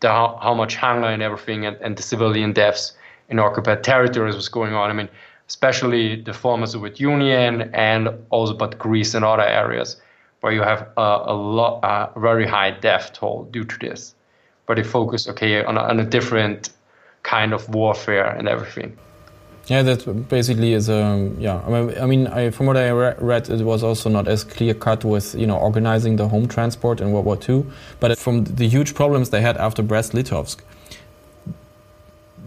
the, how, much hunger and everything and, and the civilian deaths in occupied territories was going on. I mean, especially the former Soviet Union and also but Greece and other areas where you have a, a lot, a very high death toll due to this. But they focus, okay, on a, on a different kind of warfare and everything. Yeah, that basically is um, yeah. I mean, I from what I re read, it was also not as clear cut with you know organizing the home transport in World War II. But from the huge problems they had after Brest-Litovsk,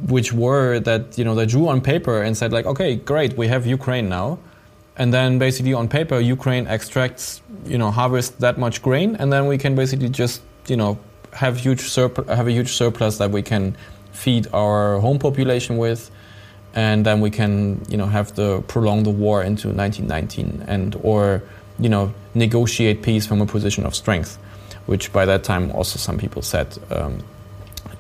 which were that you know they drew on paper and said like, okay, great, we have Ukraine now, and then basically on paper Ukraine extracts you know harvest that much grain, and then we can basically just you know have huge have a huge surplus that we can feed our home population with and then we can you know have the prolong the war into 1919 and or you know negotiate peace from a position of strength, which by that time also some people said um,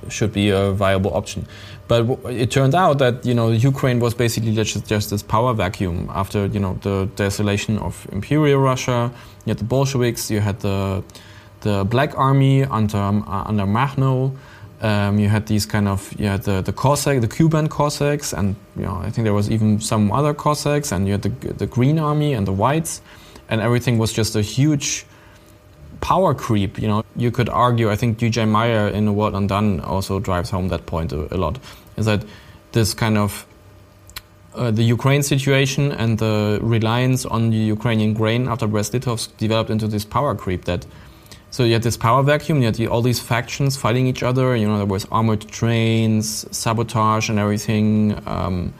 should be a viable option. But it turned out that you know Ukraine was basically just, just this power vacuum after you know the desolation of Imperial Russia. You had the Bolsheviks, you had the the Black Army under uh, under Makhno. Um, you had these kind of you had the the Cossack, the Kuban Cossacks, and you know I think there was even some other Cossacks, and you had the the Green Army and the Whites, and everything was just a huge power creep. You know, you could argue. I think G.J. Meyer in The World Undone also drives home that point a, a lot. Is that this kind of uh, the Ukraine situation and the reliance on the Ukrainian grain after Brest-Litovsk developed into this power creep that so you had this power vacuum, you had all these factions fighting each other. You know, there was armored trains, sabotage, and everything. Um,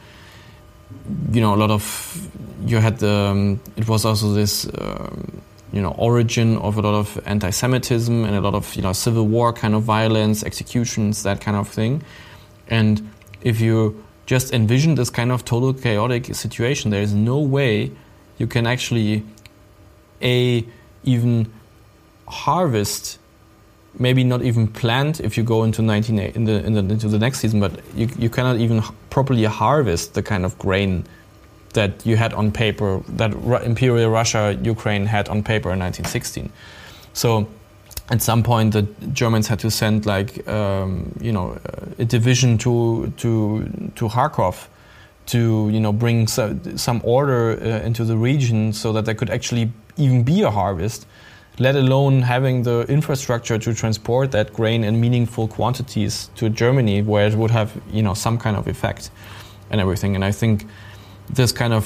you know, a lot of you had the. Um, it was also this. Um, you know, origin of a lot of anti-Semitism and a lot of you know civil war kind of violence, executions, that kind of thing. And if you just envision this kind of total chaotic situation, there is no way you can actually a even harvest maybe not even planned if you go into 19 in the, in the into the next season, but you you cannot even properly harvest the kind of grain that you had on paper that Imperial Russia Ukraine had on paper in 1916. So at some point the Germans had to send like um, you know a division to to to Kharkov to you know bring so, some order uh, into the region so that there could actually even be a harvest let alone having the infrastructure to transport that grain in meaningful quantities to Germany where it would have you know some kind of effect and everything and I think this kind of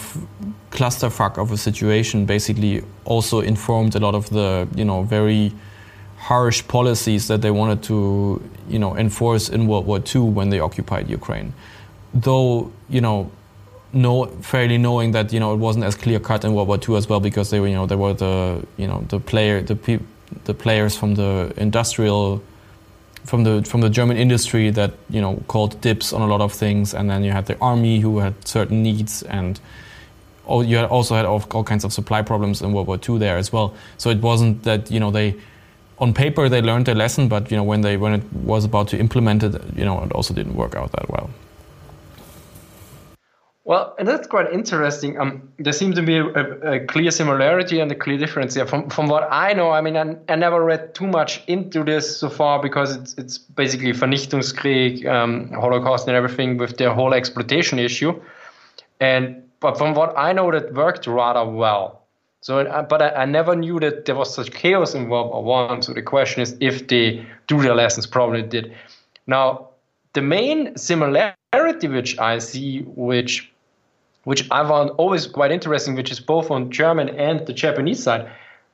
clusterfuck of a situation basically also informed a lot of the you know very harsh policies that they wanted to you know enforce in World War II when they occupied Ukraine. Though you know, know fairly knowing that you know it wasn't as clear cut in World War II as well because they were you know there were the you know the player the pe- the players from the industrial from the from the German industry that you know called dips on a lot of things, and then you had the army who had certain needs, and you also had all, all kinds of supply problems in World War II there as well. So it wasn't that you know they on paper they learned their lesson, but you know when they when it was about to implement it, you know it also didn't work out that well. Well, and that's quite interesting. Um, there seems to be a, a, clear similarity and a clear difference here. From from what I know, I mean, I, I never read too much into this so far because it's it's basically Vernichtungskrieg, um, Holocaust, and everything with the whole exploitation issue. And but from what I know, that worked rather well. So, uh, but I, I, never knew that there was such chaos in World War One. So the question is if they do their lessons, probably did. Now, the main similarity which I see, which which I found always quite interesting, which is both on German and the Japanese side,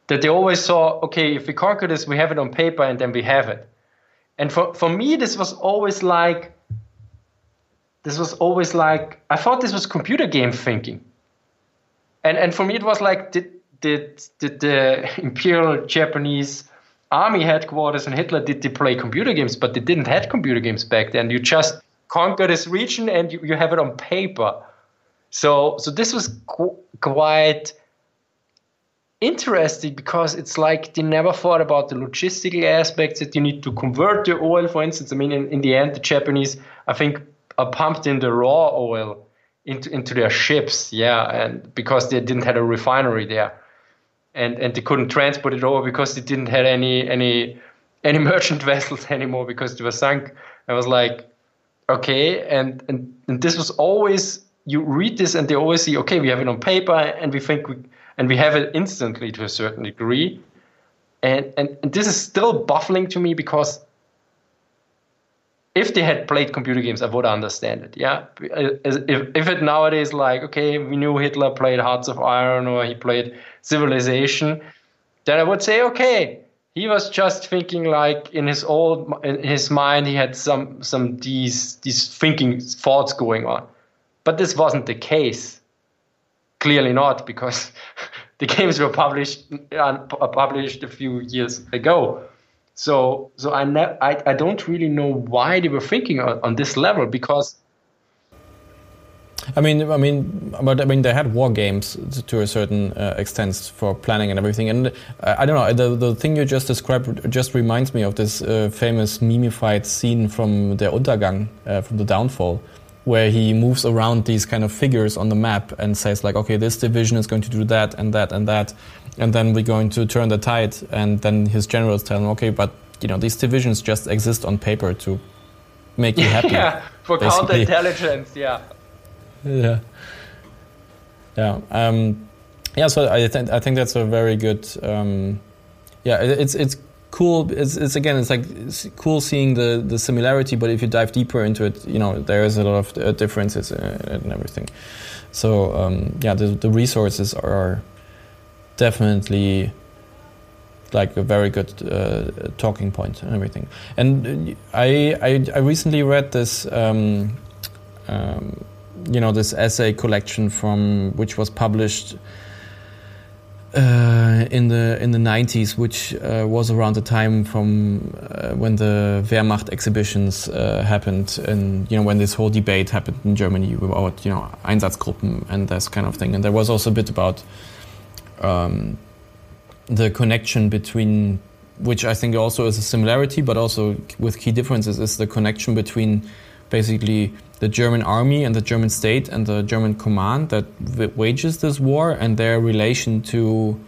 that they always saw, okay, if we conquer this, we have it on paper and then we have it. And for, for me, this was always like, this was always like, I thought this was computer game thinking. And, and for me, it was like, did, did, did the Imperial Japanese army headquarters and Hitler did they play computer games, but they didn't have computer games back then. You just conquer this region and you, you have it on paper. So so this was qu- quite interesting because it's like they never thought about the logistical aspects that you need to convert the oil, for instance. I mean, in, in the end, the Japanese, I think, uh, pumped in the raw oil into into their ships, yeah, and because they didn't have a refinery there and and they couldn't transport it over because they didn't have any any any merchant vessels anymore because they were sunk. I was like, okay, and and, and this was always you read this and they always see, okay, we have it on paper and we think we and we have it instantly to a certain degree. And, and, and this is still baffling to me because if they had played computer games, I would understand it. Yeah, if if it nowadays like okay, we knew Hitler played Hearts of Iron or he played Civilization, then I would say okay, he was just thinking like in his old in his mind he had some some these these thinking thoughts going on, but this wasn't the case. Clearly not because the games were published uh, published a few years ago. So so I, ne- I I don't really know why they were thinking on, on this level because. I mean, I mean, but I mean, they had war games to a certain uh, extent for planning and everything. And uh, I don't know, the the thing you just described just reminds me of this uh, famous mimified scene from the Untergang, uh, from the Downfall, where he moves around these kind of figures on the map and says like, okay, this division is going to do that and that and that, and then we're going to turn the tide. And then his generals tell him, okay, but you know these divisions just exist on paper to make you happy. yeah, for counterintelligence. Yeah. Yeah. Yeah. Um, yeah. So I think I think that's a very good. Um, yeah, it's it's cool. It's, it's again, it's like it's cool seeing the the similarity, but if you dive deeper into it, you know, there is a lot of uh, differences and everything. So um, yeah, the the resources are definitely like a very good uh, talking point and everything. And I I, I recently read this. Um, um, you know this essay collection from which was published uh, in the in the 90s, which uh, was around the time from uh, when the Wehrmacht exhibitions uh, happened, and you know when this whole debate happened in Germany about you know Einsatzgruppen and this kind of thing. And there was also a bit about um, the connection between which I think also is a similarity, but also with key differences, is the connection between basically the German army and the German state and the German command that wages this war and their relation to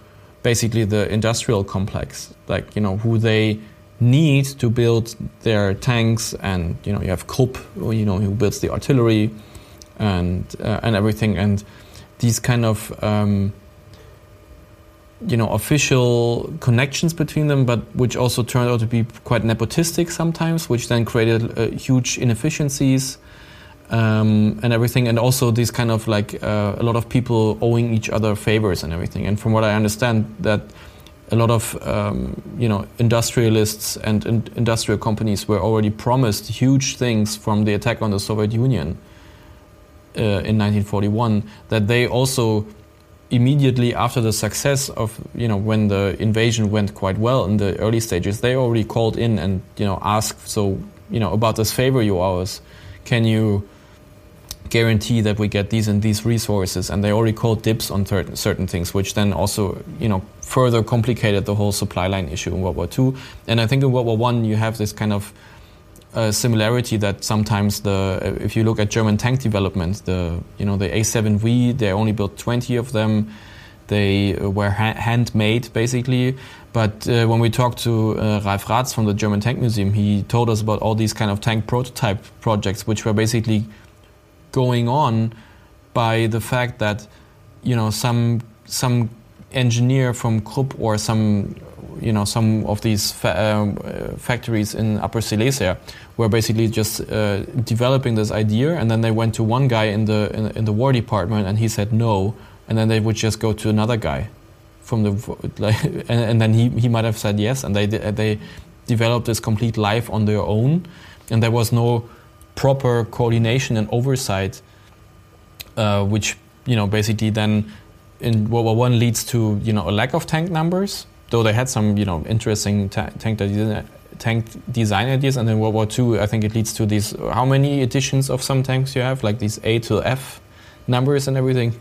basically the industrial complex, like you know who they need to build their tanks, and you know you have Krupp, you know who builds the artillery, and uh, and everything, and these kind of um, you know official connections between them, but which also turned out to be quite nepotistic sometimes, which then created uh, huge inefficiencies. Um, and everything, and also these kind of like uh, a lot of people owing each other favors and everything. And from what I understand, that a lot of um, you know industrialists and in industrial companies were already promised huge things from the attack on the Soviet Union uh, in 1941. That they also immediately after the success of you know when the invasion went quite well in the early stages, they already called in and you know asked so you know about this favor you owe us, can you guarantee that we get these and these resources and they already called dibs on certain things which then also you know further complicated the whole supply line issue in world war ii and i think in world war one you have this kind of uh, similarity that sometimes the if you look at german tank development the you know the a7v they only built 20 of them. They were ha handmade basically. But uh, when we talked to uh, Ralf Raths from the German Tank Museum, he told us about all these kind of tank prototype projects, which were basically going on by the fact that you know some some engineer from Krupp or some you know some of these fa uh, factories in Upper Silesia were basically just uh, developing this idea, and then they went to one guy in the in, in, the war department, and he said no, and then they would just go to another guy from the like, and, and then he he might have said yes, and they they developed this complete life on their own, and there was no proper coordination and oversight, uh, which you know basically then in World War One leads to you know a lack of tank numbers. Though they had some you know interesting ta tank tank design ideas, and in World War Two, I think it leads to these how many editions of some tanks you have, like these A to F numbers and everything.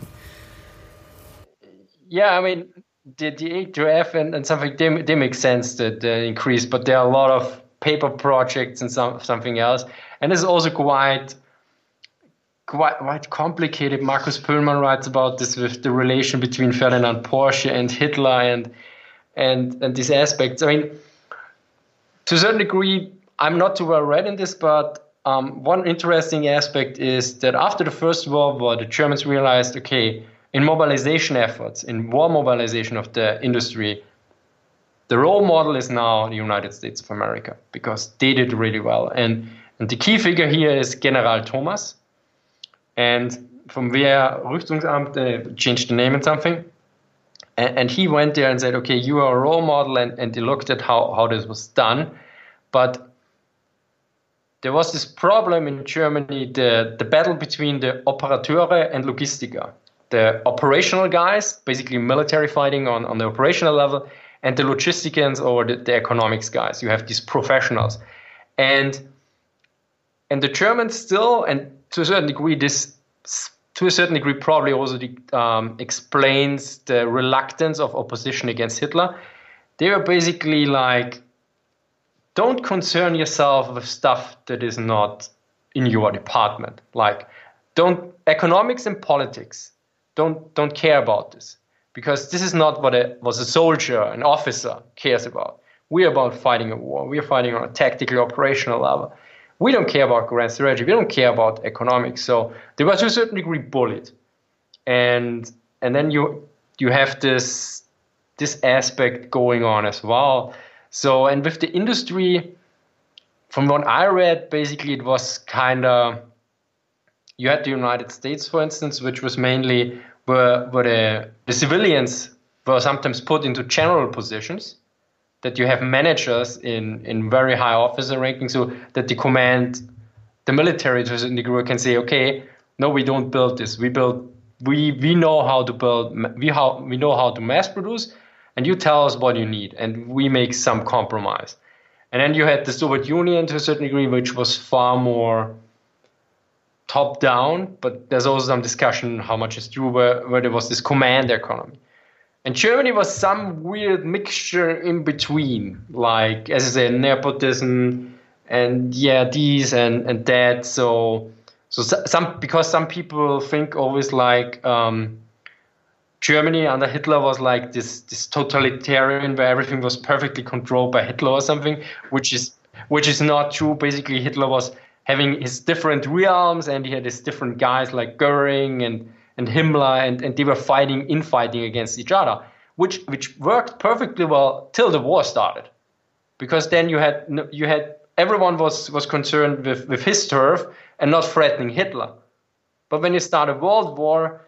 Yeah, I mean the, the A to F and, and something they, they make sense that uh, increase, but there are a lot of paper projects and some something else and this is also quite quite quite complicated. Markus Pöhlmann writes about this with the relation between Ferdinand Porsche and Hitler and and and these aspects. I mean, to a certain degree, I'm not too well read in this, but um, one interesting aspect is that after the First World War, the Germans realized, okay, in mobilization efforts, in war mobilization of the industry, the role model is now the United States of America because they did really well. And and the key figure here is General Thomas. And from Wehrrüstungsamt, uh, changed the name and something. And, and, he went there and said, okay, you are a role model. And, and they looked at how, how this was done. But there was this problem in Germany, the, the battle between the Operateure and Logistiker. The operational guys, basically military fighting on, on the operational level, and the logisticians or the, the economics guys. You have these professionals. And and the Germans still, and to a certain degree, this to a certain degree probably also um, explains the reluctance of opposition against Hitler. They were basically like, don't concern yourself with stuff that is not in your department. Like, don't economics and politics. Don't don't care about this because this is not what a was a soldier, an officer cares about. We're about fighting a war. We're fighting on a tactical, operational level we don't care about grand strategy. We don't care about economics. So they were to a certain degree bullied, and and then you you have this this aspect going on as well. So and with the industry, from what I read, basically it was kind of you had the United States, for instance, which was mainly where the, the civilians were sometimes put into general positions that you have managers in, in very high officer rankings so that the command the military to a certain degree can say, okay, no, we don't build this. We build we we know how to build we how we know how to mass produce and you tell us what you need and we make some compromise. And then you had the Soviet Union to a certain degree, which was far more top down, but there's also some discussion how much is true where, where there was this command economy. And Germany was some weird mixture in between, like as I say, nepotism and yeah, these and and that. So so some because some people think always like um, Germany under Hitler was like this this totalitarian where everything was perfectly controlled by Hitler or something, which is which is not true. Basically, Hitler was having his different realms and he had his different guys like Goering and and Himmler, and, and they were fighting, infighting against each other, which which worked perfectly well till the war started, because then you had you had everyone was was concerned with with his turf and not threatening Hitler, but when you start a world war,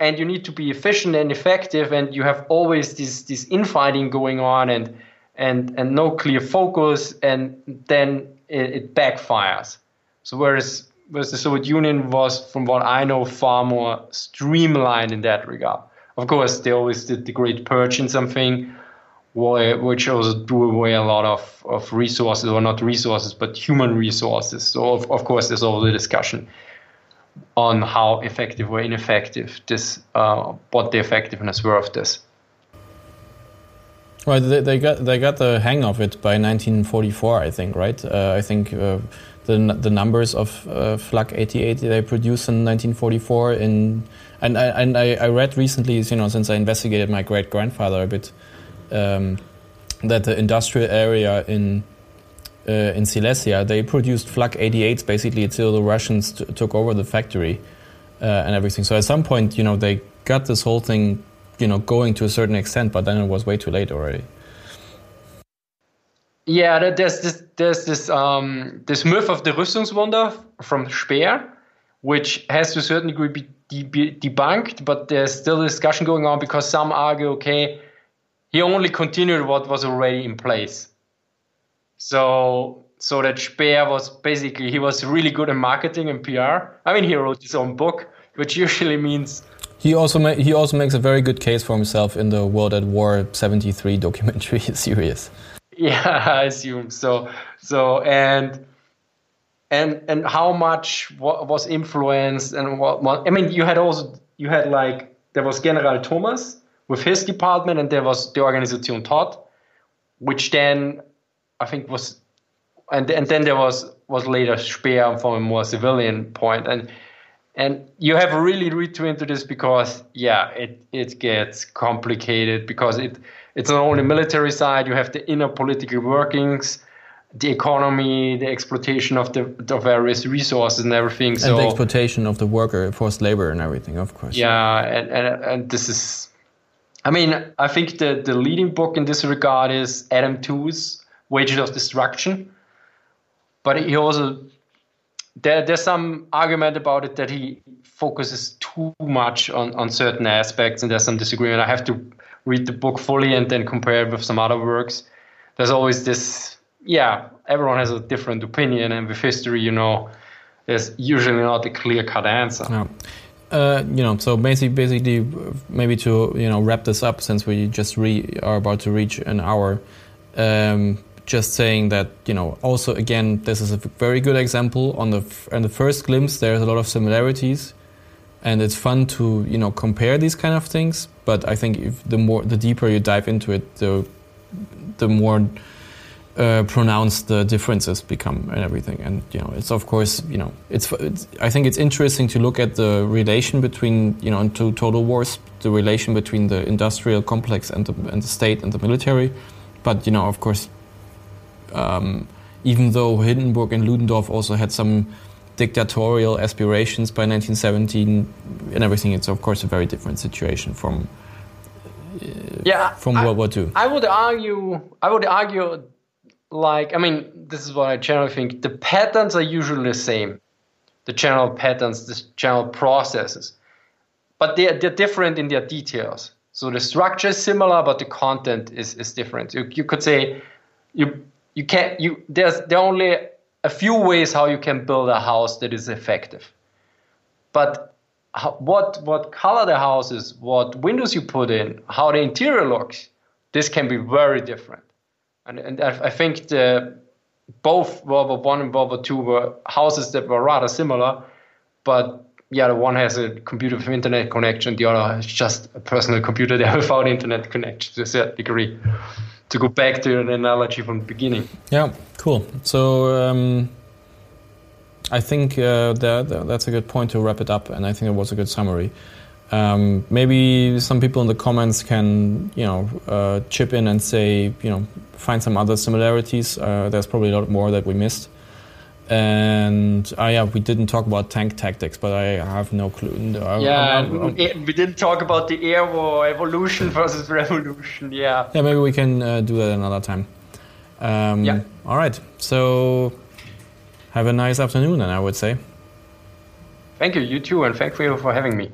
and you need to be efficient and effective, and you have always this this infighting going on and and and no clear focus, and then it, it backfires. So whereas whereas the Soviet Union was, from what I know, far more streamlined in that regard. Of course, they always did the Great Purge in something, which also drew away a lot of, of resources, or not resources, but human resources. So, of, of course, there's all the discussion on how effective or ineffective this, uh, what the effectiveness were of this. Well, they, they, got they got the hang of it by 1944, I think, right? Uh, I think uh, the the numbers of uh, Flak 88 they produced in 1944 in and I, and I, I read recently you know since I investigated my great grandfather a bit um, that the industrial area in uh, in Silesia they produced Flak 88s basically until the Russians took over the factory uh, and everything so at some point you know they got this whole thing you know going to a certain extent but then it was way too late already yeah, there's this there's this um, this myth of the Rüstungswunder from Speer, which has to a certain degree be, debunked, but there's still discussion going on because some argue, okay, he only continued what was already in place. So so that Speer was basically he was really good in marketing and PR. I mean, he wrote his own book, which usually means he also ma- he also makes a very good case for himself in the World at War '73 documentary series. Yeah, I assume so. So and and and how much was influenced and what, what I mean, you had also you had like there was General Thomas with his department, and there was the Organisation Todt, which then I think was and and then there was was later Speer from a more civilian point and and you have to really read into this because yeah it it gets complicated because it it's not only military side you have the inner political workings the economy the exploitation of the, the various resources and everything. And so the exploitation of the worker forced labor and everything of course. Yeah and, and and this is i mean i think the the leading book in this regard is adam tooze wages of destruction. But he also there, there's some argument about it that he focuses too much on, on certain aspects and there's some disagreement i have to read the book fully and then compare it with some other works. There's always this, yeah, everyone has a different opinion, and with history, you know, there's usually not a clear cut answer. Yeah. Uh, you know, so basically, basically, maybe to you know wrap this up, since we just re- are about to reach an hour. Um, just saying that you know, also again, this is a very good example. On the on the first glimpse, there's a lot of similarities and it's fun to you know compare these kind of things. But I think if the more the deeper you dive into it, the the more uh, pronounced the differences become and everything. And you know, it's of course you know it's, it's, I think it's interesting to look at the relation between you know into total wars, the relation between the industrial complex and the, and the state and the military. But you know, of course, um, even though Hindenburg and Ludendorff also had some dictatorial aspirations by 1917 and everything. It's of course a very different situation from uh, yeah from I, World War II. I would argue. I would argue, like I mean, this is what I generally think. The patterns are usually the same, the general patterns, the general processes, but they're they're different in their details. So the structure is similar, but the content is, is different. You, you could say you you can't you there's there are only a few ways how you can build a house that is effective. But what what color the house is, what windows you put in, how the interior looks, this can be very different. And, and I, I think the both World War One and World War Two were houses that were rather similar, but yeah, the one has a computer with internet connection, the other has just a personal computer there without internet connection to a certain degree. To go back to an analogy from the beginning. Yeah, cool. So um, I think uh, that, that's a good point to wrap it up, and I think it was a good summary. Um, maybe some people in the comments can, you know, uh, chip in and say, you know, find some other similarities. Uh, there's probably a lot more that we missed. And uh, yeah, we didn't talk about tank tactics, but I have no clue. I, yeah, I'm, I'm, we didn't talk about the air war evolution versus revolution. Yeah. Yeah, maybe we can uh, do that another time. Um, yeah. All right. So have a nice afternoon, then I would say. Thank you. You too, and thank you for having me.